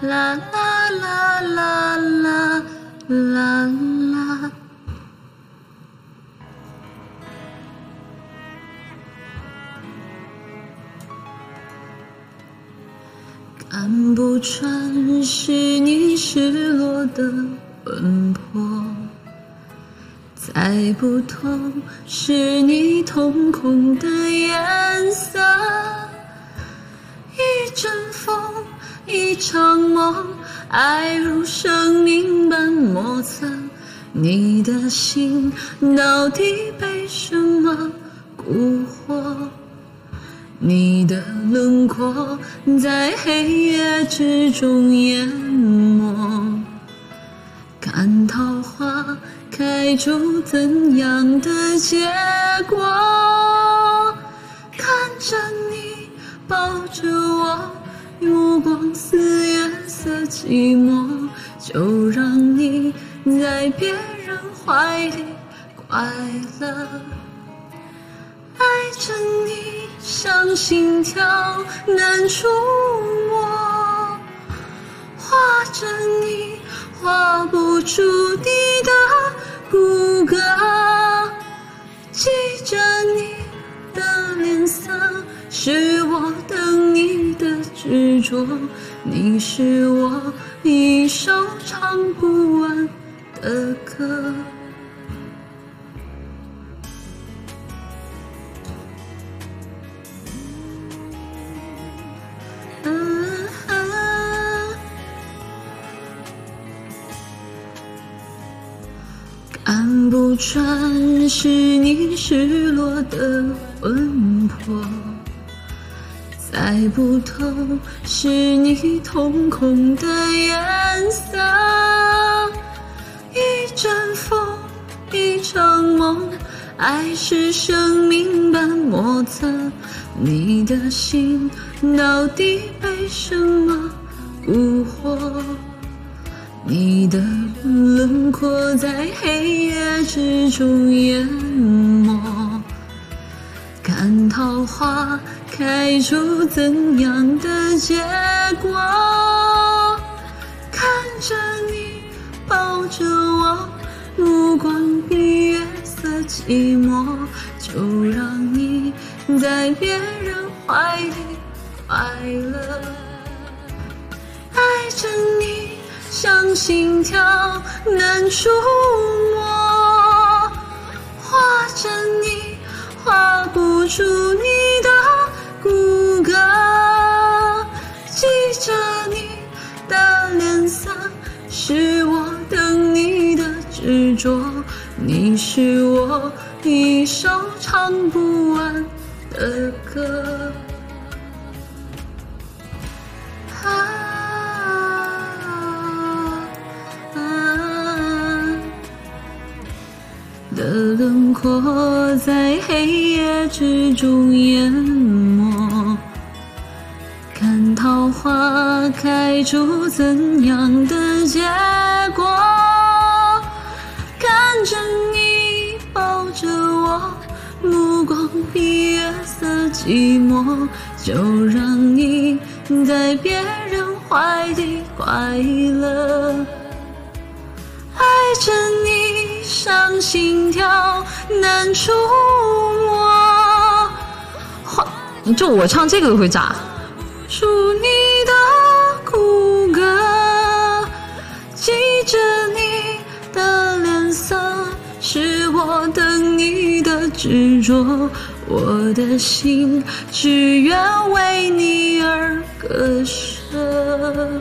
啦啦啦啦啦啦啦。看不穿是你失落的魂魄猜不透是你瞳孔的颜色一阵风一场梦，爱如生命般莫测。你的心到底被什么蛊惑？你的轮廓在黑夜之中淹没，看桃花开出怎样的结果？看着你抱着我，目光似月色寂寞，就让你在别人怀里快乐。爱着你像心跳难触摸，画着你画不出你的骨骼，记着你的脸色，是我等你的着，你是我一首唱不完的歌。看不穿是你失落的魂魄，猜不透是你瞳孔的颜色。一阵风，一场梦，爱是生命般莫测。你的心到底被什么蛊惑？你的轮廓在黑夜之中淹没，桃花开出怎样的结果？看着你抱着我，目光比月色寂寞，就让你在别人怀里快乐，爱着你。像心跳难触摸，出你的骨骼，记着你的脸色，是我等你的执着，你是我一首唱不完的歌。的轮廓在黑夜之中淹没，看桃花开出怎样的结果？看着你抱着我，目光比月色寂寞，就让你在别人怀里快乐，爱着你。伤心跳难触摸，就我唱这个都会炸。出你的骨骼，记着你的脸色，是我等你的执着。我的心只愿为你而割舍。